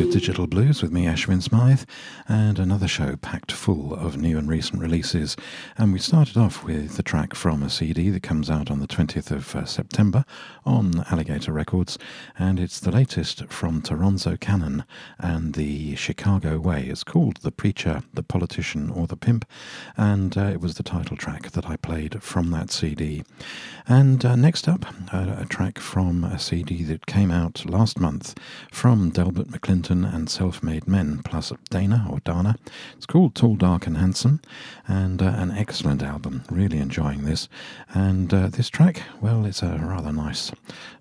to Digital Blues with me, Ashwin Smythe, and another show packed full of new and recent releases. And we started off with the track from a CD that comes out on the 20th of uh, September on Alligator Records, and it's the latest from Toronzo Cannon and the Chicago Way. It's called The Preacher, The Politician, or The Pimp, and uh, it was the title track that I played from that CD. And uh, next up, a track from a CD that came out last month from Delbert McClinton and Self Made Men, plus Dana or Dana. It's called Tall, Dark and Handsome, and uh, an excellent album. Really enjoying this. And uh, this track, well, it's a rather nice,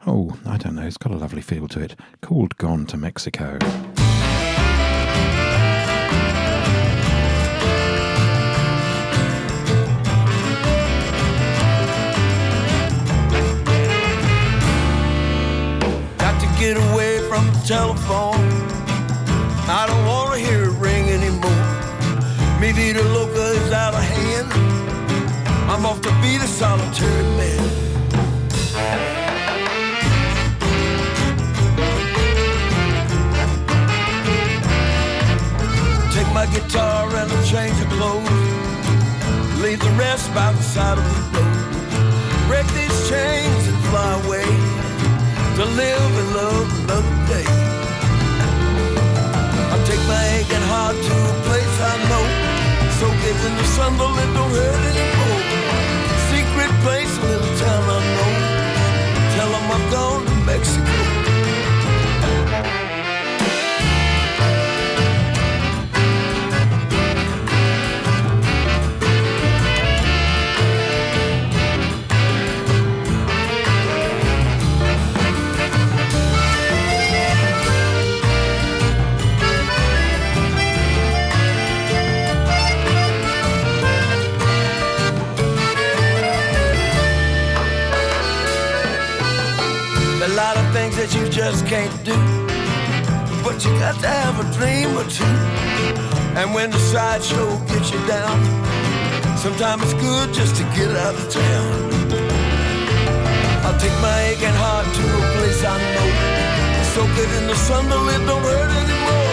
oh, I don't know, it's got a lovely feel to it, called Gone to Mexico. Got to get away from the telephone. I don't want to hear it. Maybe the loca is out of hand. I'm off to be the solitary man. Take my guitar and a change of clothes. Leave the rest by the side of the road. Break these chains and fly away to live and love another day. Soak it in the sun, don't don't hurt anymore. Secret place, that you just can't do. But you got to have a dream or two. And when the sideshow gets you down, sometimes it's good just to get out of town. I'll take my aching heart to a place I know. Soak it in the sun till it don't hurt anymore.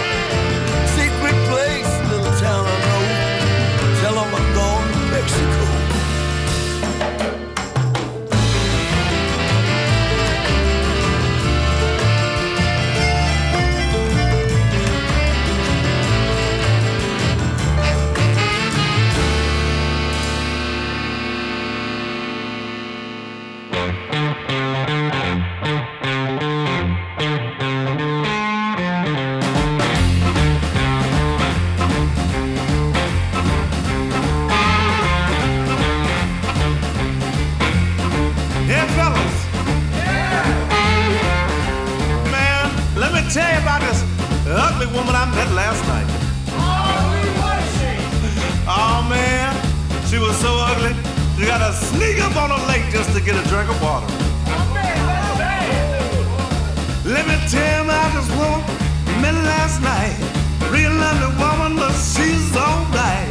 lovely woman I met last night. Ugly, what is she? Oh, man, she was so ugly. You gotta sneak up on a lake just to get a drink of water. Let me tell you about this woman met last night. Real lovely woman, but she's alright.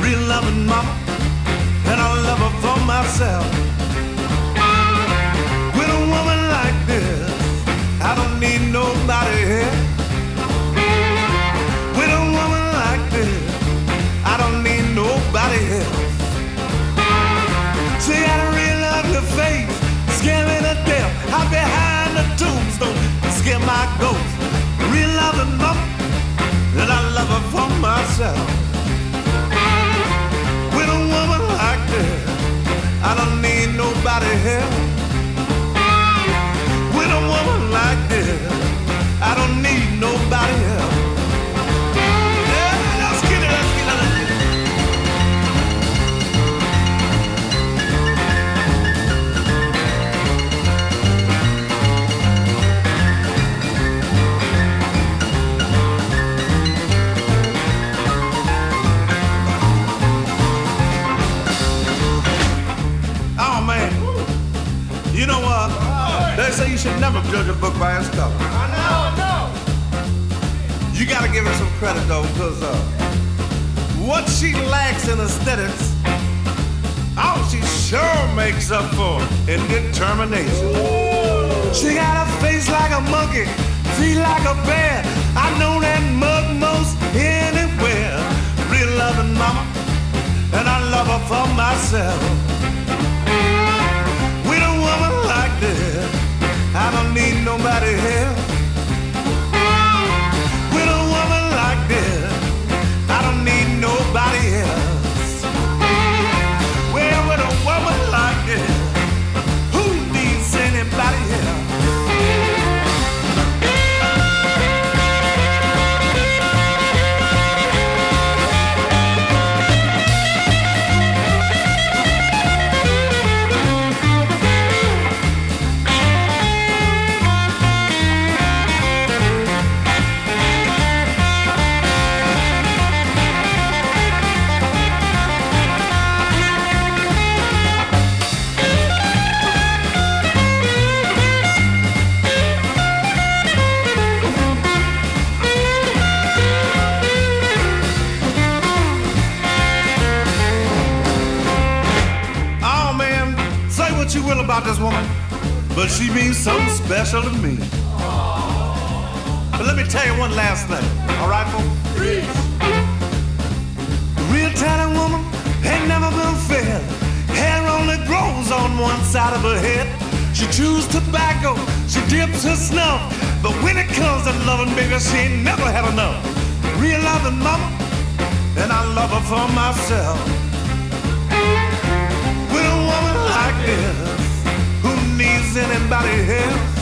Real loving mama, and I love her for myself. With a woman like this, I don't need nobody here. scaring the death out behind the tombstone. Scare my ghost. Real love and bump. And I love her for myself. With a woman like that, I don't need nobody else. They say you should never judge a book by its cover. I know, I know. You gotta give her some credit though, cause uh, what she lacks in aesthetics, oh, she sure makes up for in determination. Ooh. She got a face like a monkey, feet like a bear. I know that mug most anywhere. Real loving mama, and I love her for myself. nobody here. woman, but she means something special to me. But let me tell you one last thing, all right, folks? The real tiny woman ain't never been fed. Hair only grows on one side of her head. She chews tobacco, she dips her snuff. But when it comes to loving, baby, she ain't never had enough. Real loving mama, and I love her for myself. With a woman like this needs anybody else?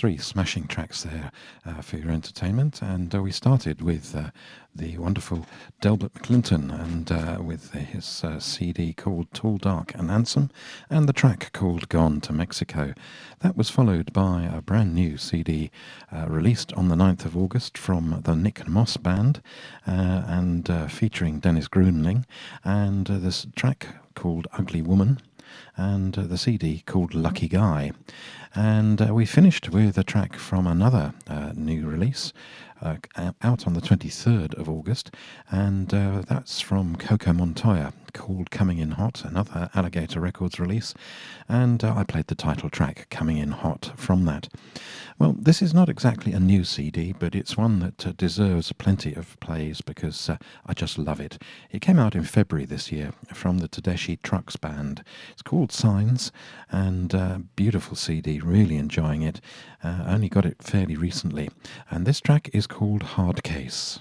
Three smashing tracks there uh, for your entertainment. And uh, we started with uh, the wonderful Delbert McClinton and uh, with his uh, CD called Tall, Dark and Handsome and the track called Gone to Mexico. That was followed by a brand new CD uh, released on the 9th of August from the Nick Moss Band and featuring Dennis Gruenling and this track called Ugly Woman and the CD called Lucky Guy. And uh, we finished with a track from another uh, new release uh, out on the 23rd of August, and that's from Coco Montoya called Coming in Hot, another Alligator Records release, and uh, I played the title track Coming in Hot from that. Well, this is not exactly a new CD, but it's one that uh, deserves plenty of plays because uh, I just love it. It came out in February this year from the Tedeschi Trucks Band. It's called Signs, and uh, beautiful CD, really enjoying it. Uh, only got it fairly recently, and this track is called Hard Case.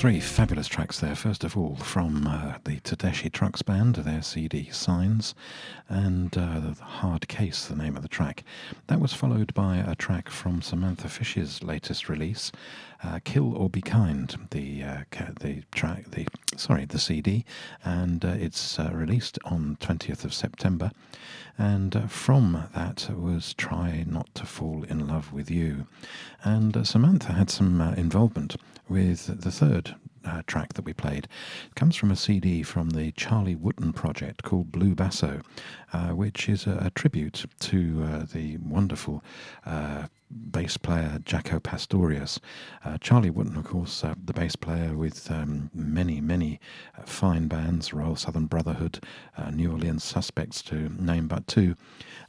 Three fabulous tracks there. First of all, from uh, the Tedeschi Trucks Band, their CD Signs, and uh, the Hard Case, the name of the track. That was followed by a track from Samantha Fish's latest release, uh, "Kill or Be Kind," the uh, the track, the sorry, the CD, and uh, it's uh, released on 20th of September. And from that was "Try Not to Fall in Love with You," and Samantha had some involvement with the third uh, track that we played. It comes from a CD from the Charlie Wooton project called Blue Basso, uh, which is a, a tribute to uh, the wonderful uh, bass player Jaco Pastorius. Uh, Charlie Wooton, of course, uh, the bass player with um, many, many uh, fine bands, Royal Southern Brotherhood, uh, New Orleans Suspects, to name but two.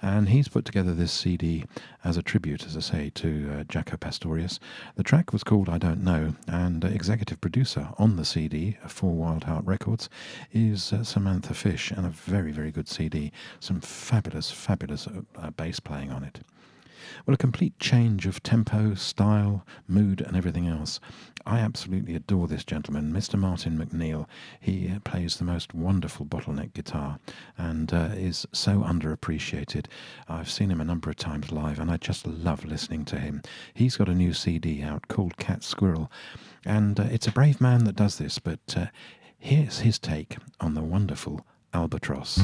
And he's put together this CD as a tribute, as I say, to uh, Jaco Pastorius. The track was called I Don't Know, and executive producer on the CD for Wild Heart Records is uh, Samantha Fish, and a very, very good CD. Some fabulous, fabulous bass playing on it. Well, a complete change of tempo, style, mood, and everything else. I absolutely adore this gentleman, Mr. Martin McNeill. He uh, plays the most wonderful bottleneck guitar and uh, is so underappreciated. I've seen him a number of times live and I just love listening to him. He's got a new CD out called Cat Squirrel, and uh, it's a brave man that does this, but uh, here's his take on the wonderful Albatross.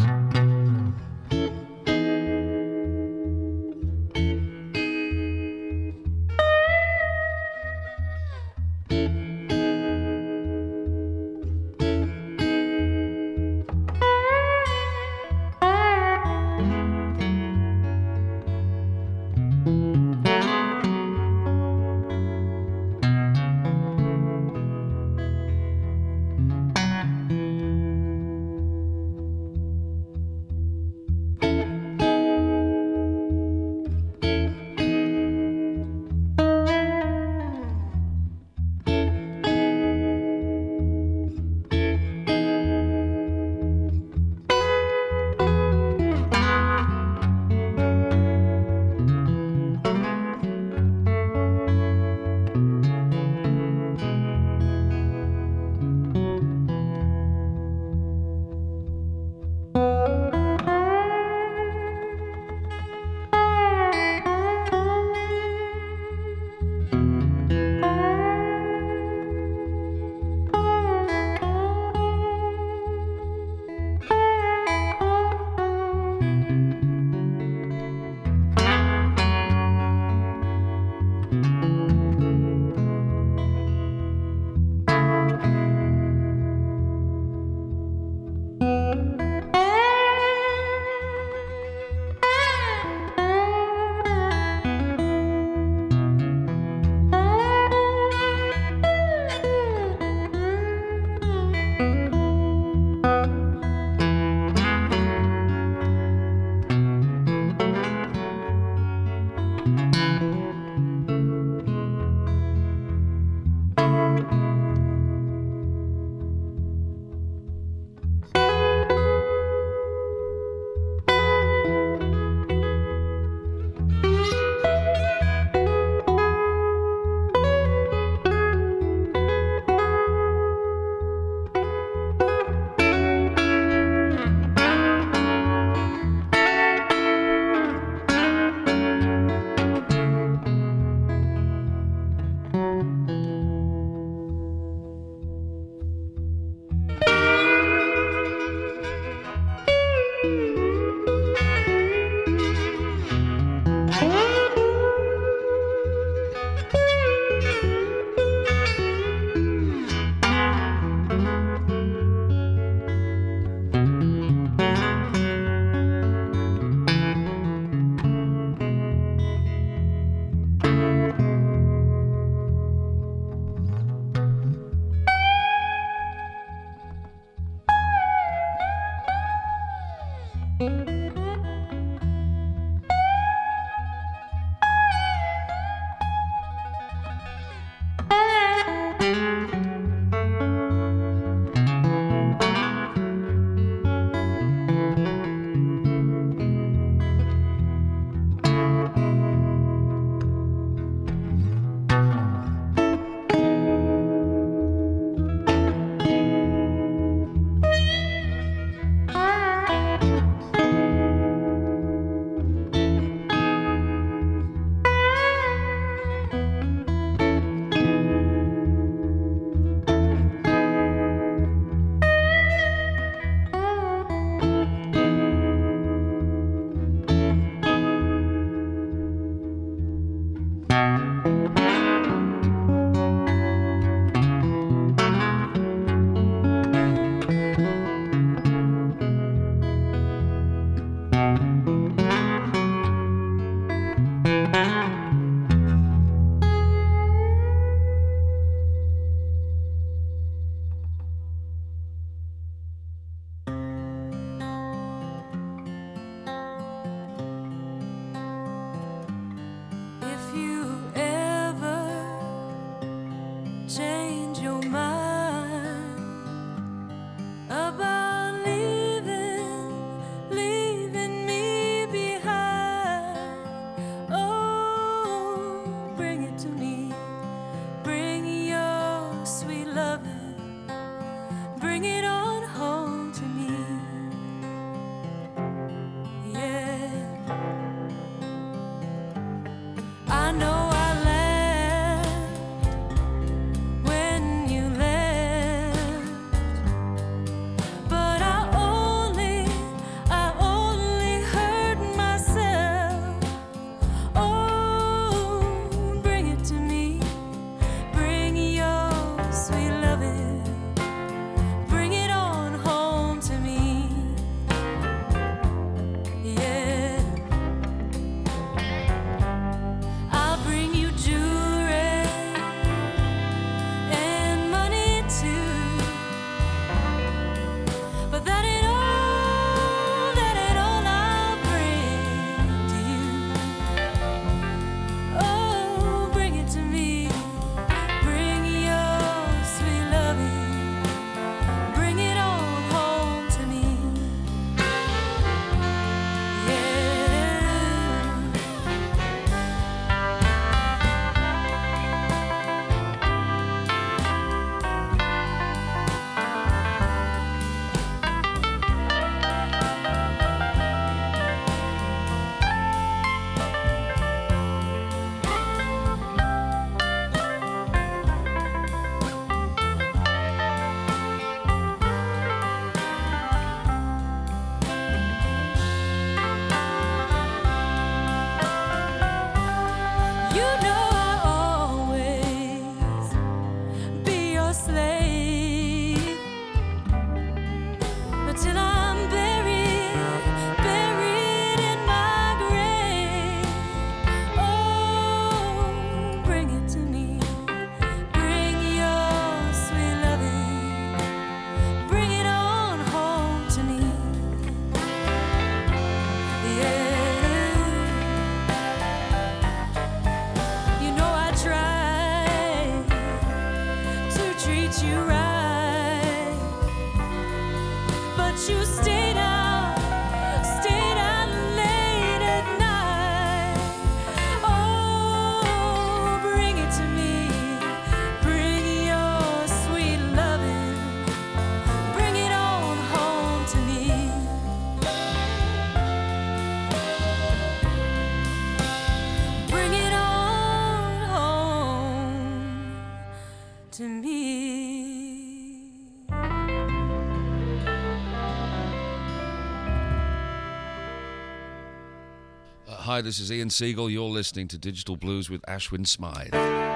Hi, this is Ian Siegel. You're listening to Digital Blues with Ashwin Smythe.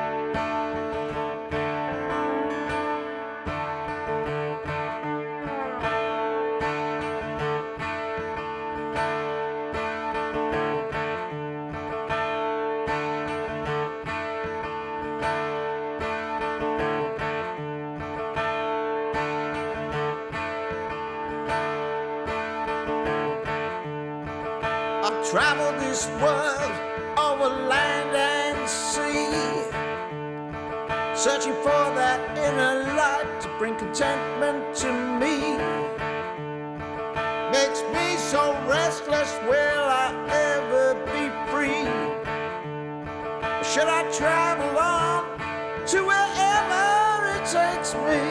to wherever it takes me.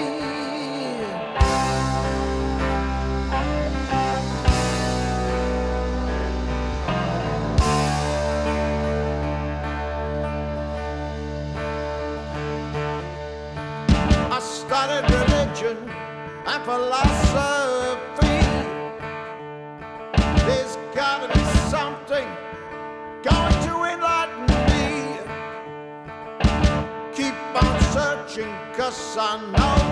I started religion and philosophy. Yes, I know.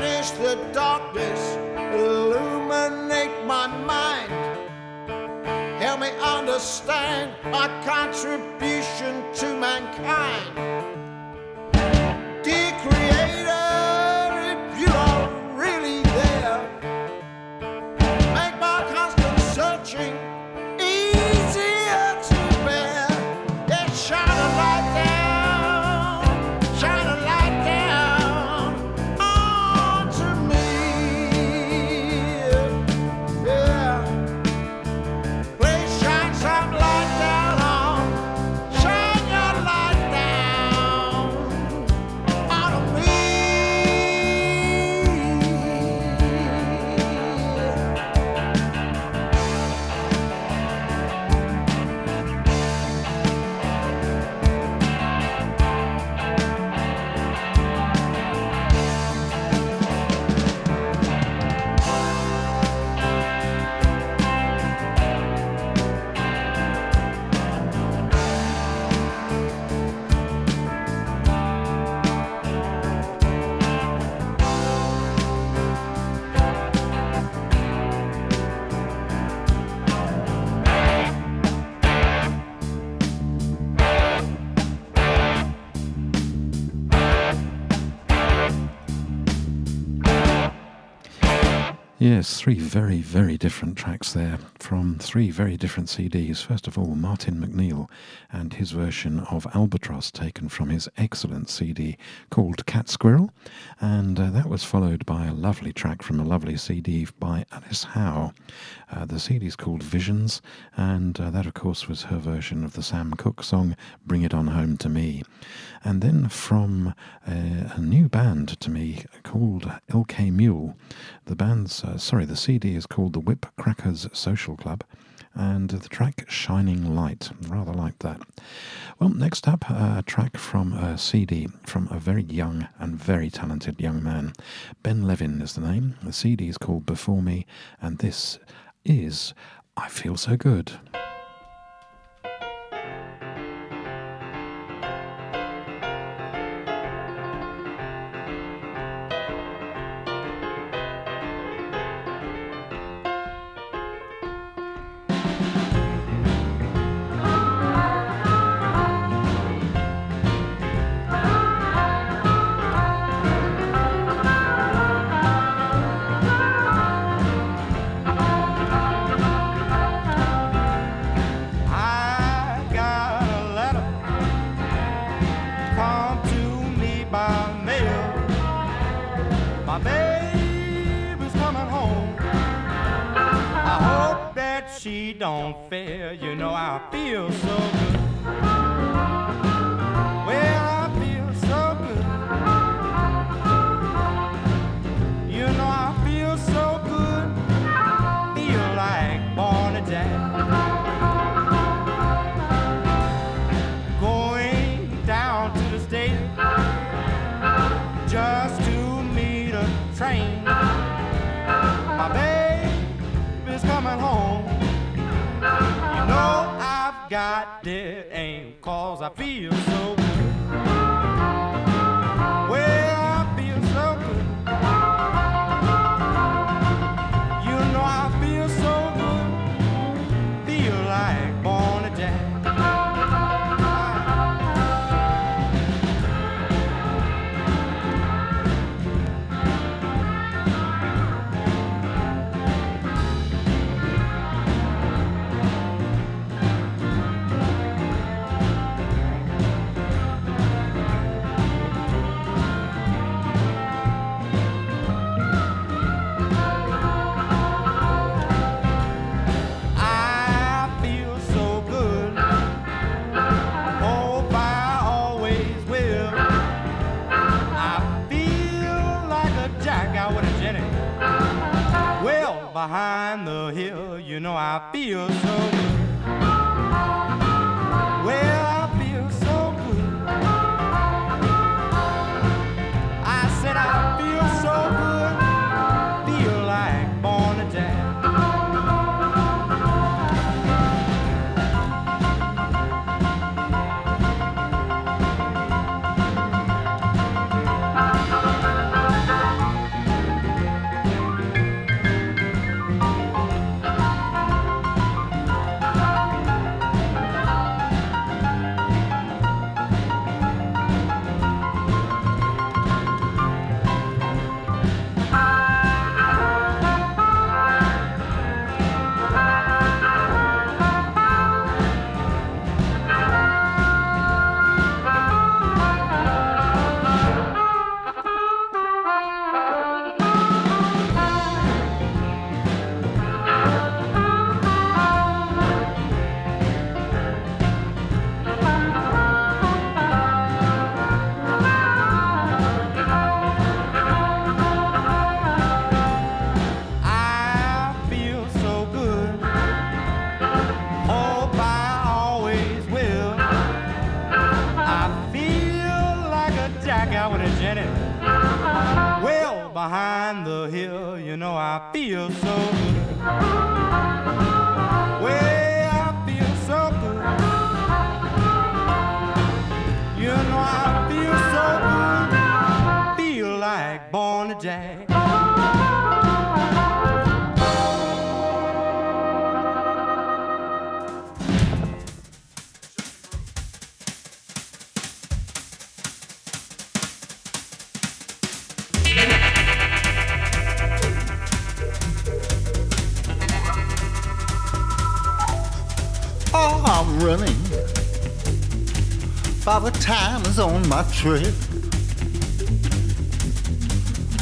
vanish the darkness, illuminate my mind. Help me understand my contribution to mankind. Yes, three very, very different tracks there from three very different CDs. First of all, Martin McNeill and his version of Albatross, taken from his excellent CD called Cat Squirrel. And uh, that was followed by a lovely track from a lovely CD by Alice Howe. Uh, the CD is called Visions, and uh, that, of course, was her version of the Sam Cooke song Bring It On Home to Me. And then from uh, a new band to me called LK Mule, the band's, uh, sorry, the CD is called The Whip Crackers Social Club and the track Shining Light. Rather like that. Well, next up, a track from a CD from a very young and very talented young man. Ben Levin is the name. The CD is called Before Me, and this is I Feel So Good. I've got dead cause I feel so good. Behind the hill, you know I feel so good.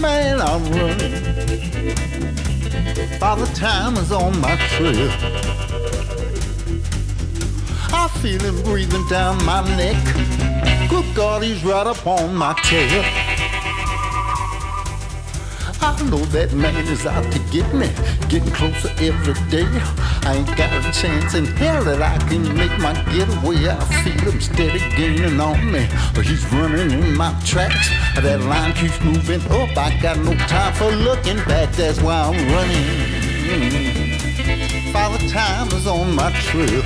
Man, I'm running. Father Time is on my trail. I feel him breathing down my neck. Good God, he's right up on my tail. I know that man is out to get me, getting closer every day. I ain't got a chance in hell that I can make my getaway. I feel him steady gaining on me. But he's running in my tracks. That line keeps moving up. I got no time for looking back. That's why I'm running. Father Time is on my trail.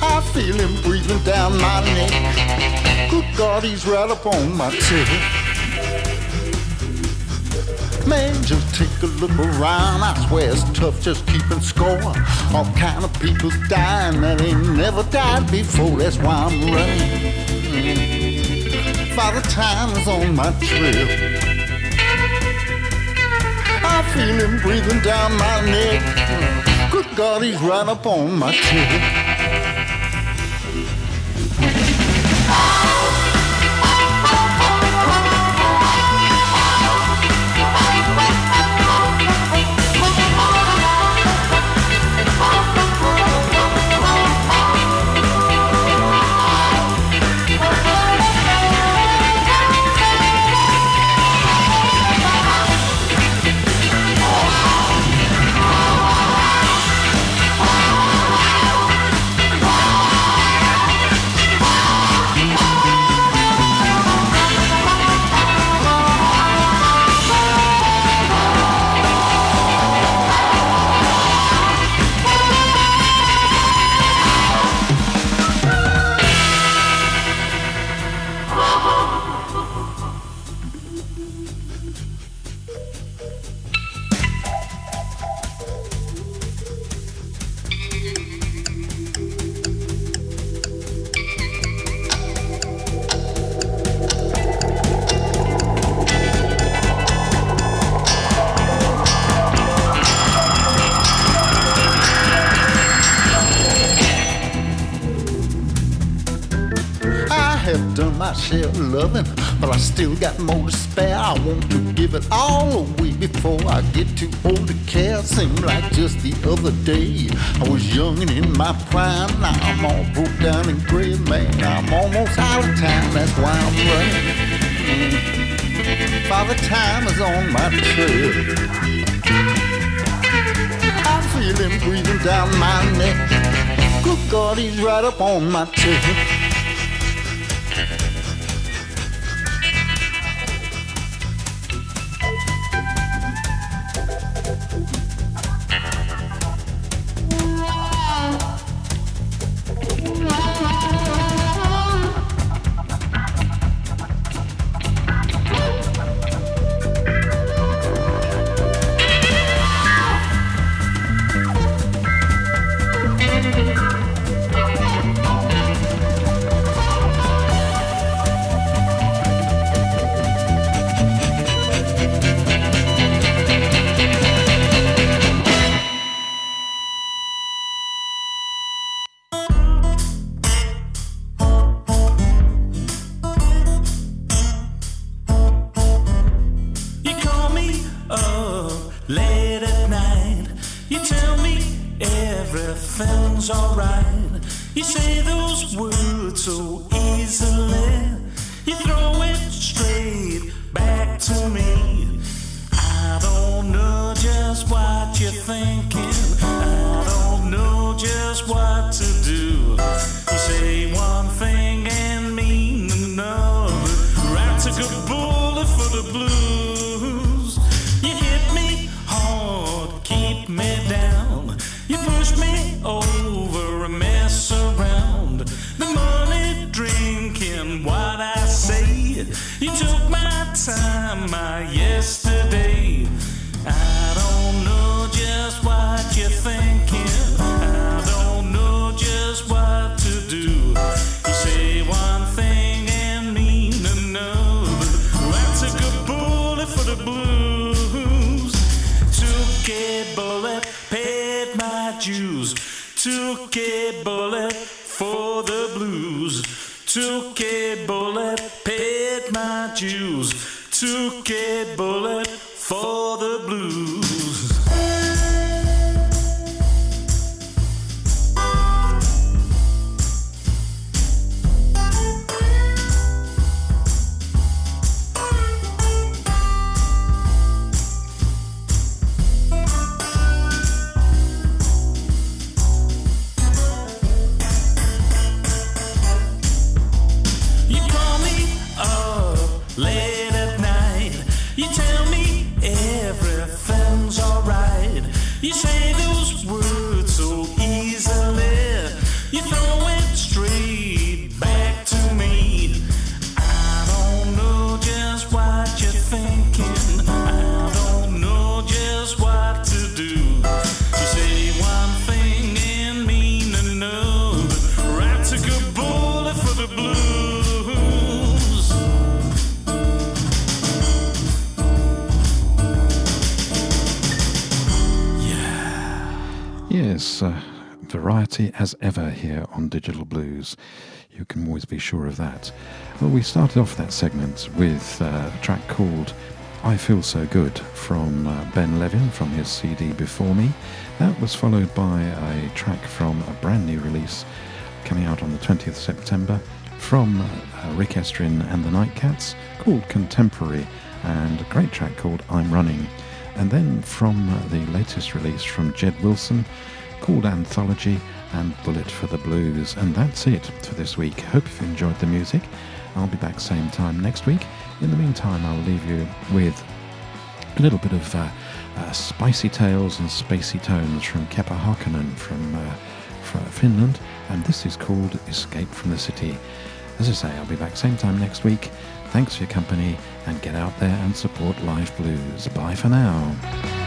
I feel him breathing down my neck. Good God, he's right up on my tail. Man, just take a look around. I swear it's tough just keeping score. All kind of people's dying that ain't never died before. That's why I'm running. Father Time is on my trail. I feel him breathing down my neck. Good God, he's right up on my tail. My share of loving, but I still got more to spare. I want to give it all away before I get too old to care. Seemed like just the other day I was young and in my prime. Now I'm all broke down and gray, man. I'm almost out of time. That's why I'm running. Father Time is on my trail. I feel him breathing down my neck. Good God, he's right up on my tail. Took a bullet, paid my dues. Took a bullet for the blues. Variety as ever here on Digital Blues. You can always be sure of that. Well, we started off that segment with uh, a track called I Feel So Good from uh, Ben Levin from his CD Before Me. That was followed by a track from a brand new release coming out on the 20th September from uh, Rick Estrin and the Nightcats called Contemporary and a great track called I'm Running. And then from uh, the latest release from Ged Wilson called Anthology and Bullet for the Blues. And that's it for this week. Hope you've enjoyed the music. I'll be back same time next week. In the meantime, I'll leave you with a little bit of uh, uh, spicy tales and spacey tones from Kepa Härkönen from, uh, from Finland. And this is called Escape from the City. As I say, I'll be back same time next week. Thanks for your company and get out there and support Live Blues. Bye for now.